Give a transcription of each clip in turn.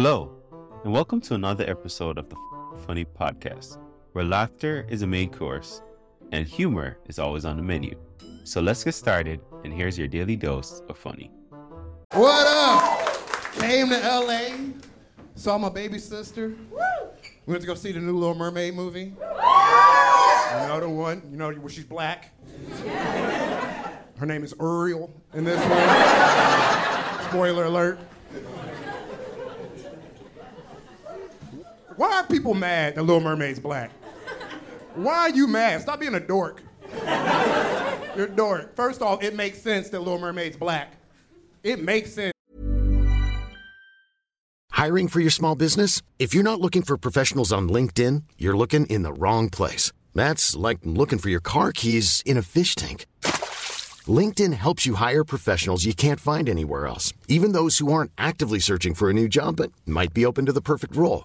Hello, and welcome to another episode of the Funny Podcast, where laughter is a main course and humor is always on the menu. So let's get started, and here's your daily dose of funny. What up? Came to LA, saw my baby sister. We went to go see the new Little Mermaid movie. You know the one, you know where she's black. Her name is Uriel in this one. Spoiler alert. Why are people mad that Little Mermaid's black? Why are you mad? Stop being a dork. You're a dork. First off, it makes sense that Little Mermaid's black. It makes sense. Hiring for your small business? If you're not looking for professionals on LinkedIn, you're looking in the wrong place. That's like looking for your car keys in a fish tank. LinkedIn helps you hire professionals you can't find anywhere else, even those who aren't actively searching for a new job but might be open to the perfect role.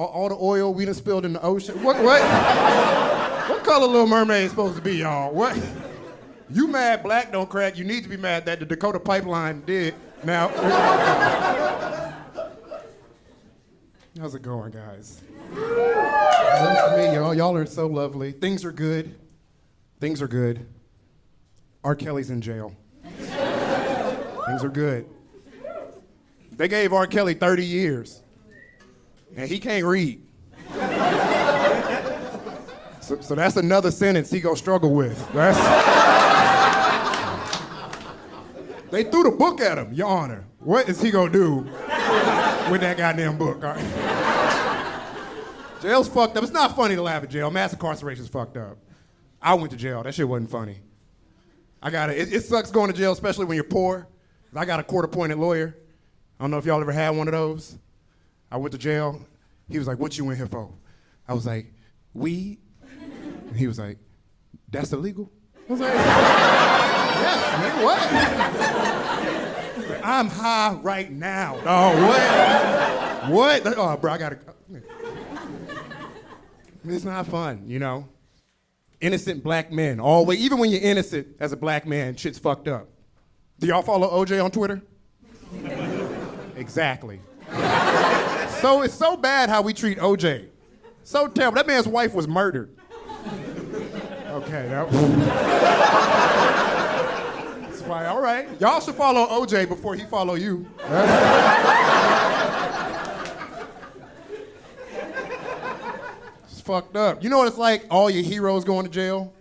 All, all the oil we done spilled in the ocean. What, what? what color Little Mermaid is supposed to be, y'all? What? You mad black don't crack. You need to be mad that the Dakota pipeline did. Now, how's it going, guys? Meet y'all. Y'all are so lovely. Things are good. Things are good. R. Kelly's in jail. Things are good. They gave R. Kelly 30 years, and he can't read. So, so that's another sentence he gonna struggle with. They threw the book at him, Your Honor. What is he gonna do with that goddamn book? All right. Jail's fucked up. It's not funny to laugh at jail. Mass incarceration's fucked up. I went to jail. That shit wasn't funny. I got it. It sucks going to jail, especially when you're poor. I got a court-appointed lawyer. I don't know if y'all ever had one of those. I went to jail. He was like, "What you in here for?" I was like, "Weed." And he was like, "That's illegal." I was like, Yes, nigga, what? I'm high right now. Oh, what? What? Oh, bro, I gotta. It's not fun, you know. Innocent black men, always. Even when you're innocent as a black man, shit's fucked up. Do y'all follow OJ on Twitter? exactly. So it's so bad how we treat OJ. So terrible. That man's wife was murdered. Okay, that That's why, all right. Y'all should follow OJ before he follow you. it's fucked up. You know what it's like? All your heroes going to jail?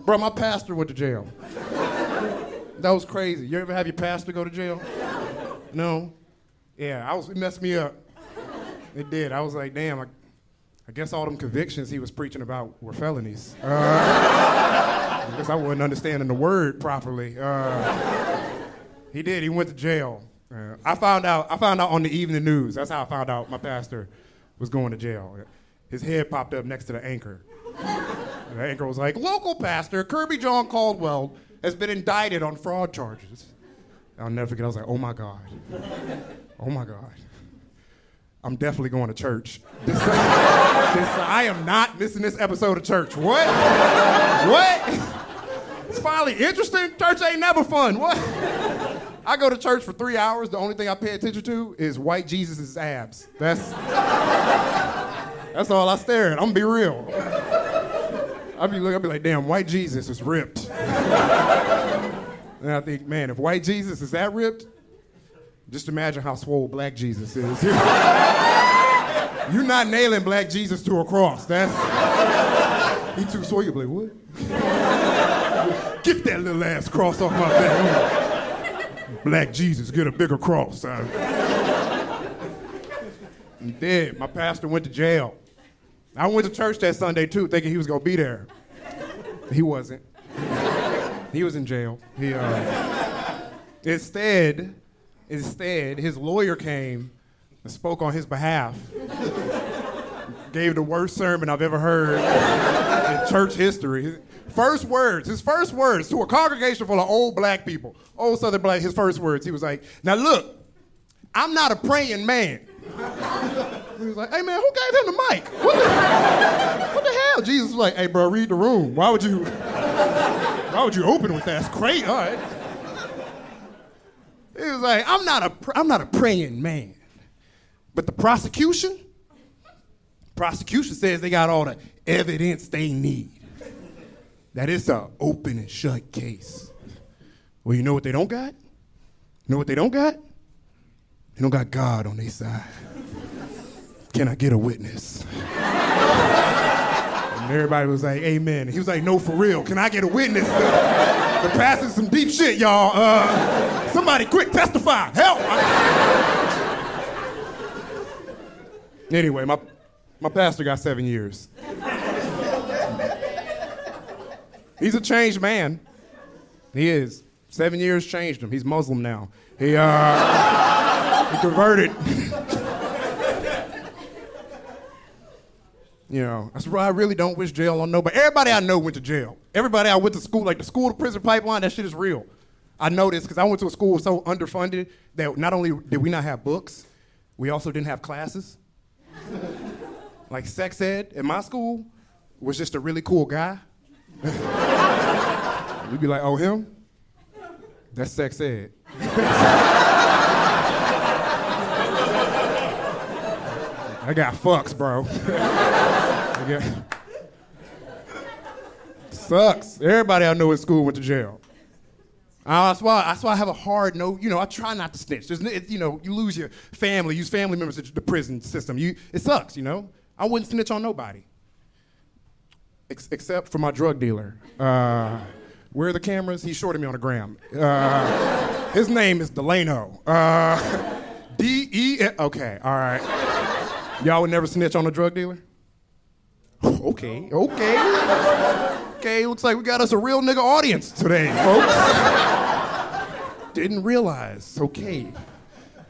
Bro, my pastor went to jail. That was crazy. You ever have your pastor go to jail? No? Yeah, I was, it messed me up. It did. I was like, damn, I, I guess all them convictions he was preaching about were felonies. Uh, I guess I wasn't understanding the word properly. Uh, he did. He went to jail. Uh, I found out. I found out on the evening news. That's how I found out my pastor was going to jail. His head popped up next to the anchor. The anchor was like, "Local pastor Kirbyjon Caldwell has been indicted on fraud charges." I'll never forget. I was like, "Oh my god, oh my god." I'm definitely going to church. This, this, I am not missing this episode of church. What? what? It's finally interesting. Church ain't never fun. What? I go to church for three hours. The only thing I pay attention to is white Jesus' abs. That's that's all I stare at. I'm gonna be real. I'll be looking, I'll be like, damn, white Jesus is ripped. and I think, man, if white Jesus is that ripped, just imagine how swole black Jesus is. You're not nailing black Jesus to a cross. That's he too swole. You like, what? Get that little ass cross off my back. Black Jesus, get a bigger cross. I'm dead. My pastor went to jail. I went to church that Sunday too, thinking he was gonna be there. He wasn't. He was in jail. He, uh, instead, instead, his lawyer came and spoke on his behalf. Gave the worst sermon I've ever heard in church history. First words, his first words to a congregation full of old black people, old Southern black, his first words, he was like, Now look, I'm not a praying man. He was like, Hey man, who gave him the mic? What the, what the hell? Jesus was like, Hey bro, read the room. Why would you why would you open with that? It's great. All right. He was like, I'm not a I'm not a praying man. But the prosecution, prosecution says they got all the evidence they need that it's an open and shut case. Well, you know what they don't got? You know what they don't got? They don't got God on their side. Can I get a witness? And everybody was like, Amen. He was like, No, for real. Can I get a witness? The, pastor's some deep shit, y'all. Uh, somebody quick testify. Help. anyway, my, my pastor got seven years. He's a changed man. He is. Seven years changed him. He's Muslim now. He uh he converted. you know, that's why I really don't wish jail on nobody. Everybody I know went to jail. Everybody I went to school, like the school to prison pipeline, that shit is real. I know this because I went to a school so underfunded that not only did we not have books, we also didn't have classes. like sex ed in my school was just a really cool guy. We'd be like, oh, him? That's sex ed. I got fucks, bro. I got... Sucks. Everybody I know in school went to jail. Uh, that's why that's why I have a hard no. You know, I try not to snitch. There's, you know, you lose your family, use family members to the prison system. You, it sucks. You know, I wouldn't snitch on nobody, Ex- except for my drug dealer. Uh, where are the cameras? He shorted me on the gram. Uh, his name is Delano. Uh, D E. Okay, all right. Y'all would never snitch on a drug dealer. Okay, okay. Okay, looks like we got us a real nigga audience today, folks. Didn't realize. Okay.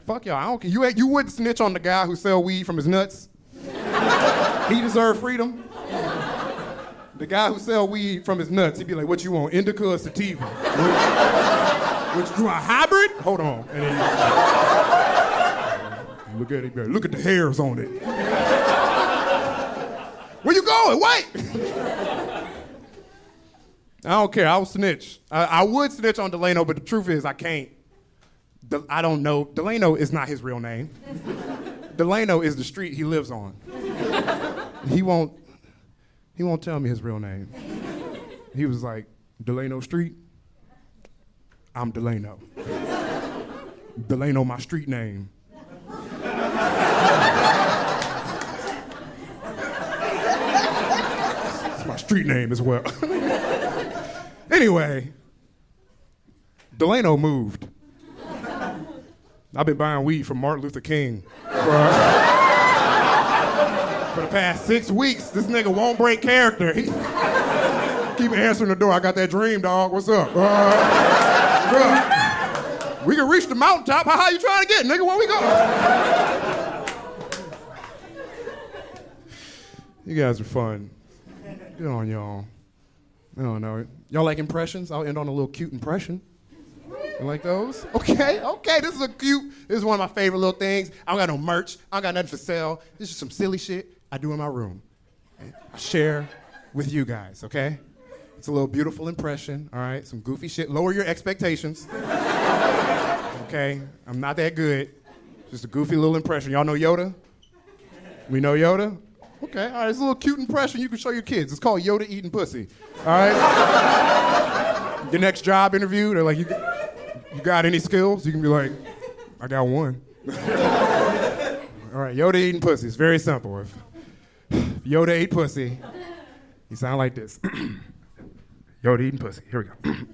Fuck y'all. I don't care. You, you wouldn't snitch on the guy who sell weed from his nuts. he deserved freedom. The guy who sell weed from his nuts, he'd be like, "What you want, indica or sativa? Which, which you want, hybrid? Hold on." Look at it. Look at the hairs on it. Where you going? Wait. I don't care. I will snitch. I, I, would snitch on Delano, but the truth is, I can't. De- I don't know. Delano is not his real name. Delano is the street he lives on. He won't. He won't tell me his real name. He was like, Delano Street. I'm Delano. Delano, my street name. it's my street name as well. Anyway, Delano moved. I've been buying weed from Martin Luther King for, for the past six weeks. This nigga won't break character. He, keep answering the door. I got that dream, dog. What's up? Uh? We can reach the mountaintop. How high you trying to get, nigga? Where we going? You guys are fun. Good on y'all. I don't know. Y'all like impressions? I'll end on a little cute impression. You like those? Okay, okay. This is a cute. This is one of my favorite little things. I don't got no merch. I don't got nothing for sale. This is some silly shit I do in my room. I share with you guys, okay? It's a little beautiful impression, all right? Some goofy shit. Lower your expectations. Okay? I'm not that good. Just a goofy little impression. Y'all know Yoda? We know Yoda? Okay, all right, it's a little cute impression you can show your kids. It's called Yoda eating pussy. All right? your next job interview, they're like, you, you got any skills? You can be like, I got one. all right, Yoda eating pussy. It's very simple. If, if Yoda ate pussy, he sound like this. Yoda eating pussy. Here we go.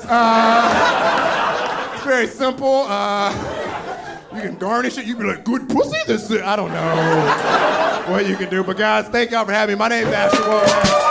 Uh, it's very simple. Uh, you can garnish it. You can be like, good pussy. This is, I don't know what you can do. But guys, thank y'all for having me. My name's Asher.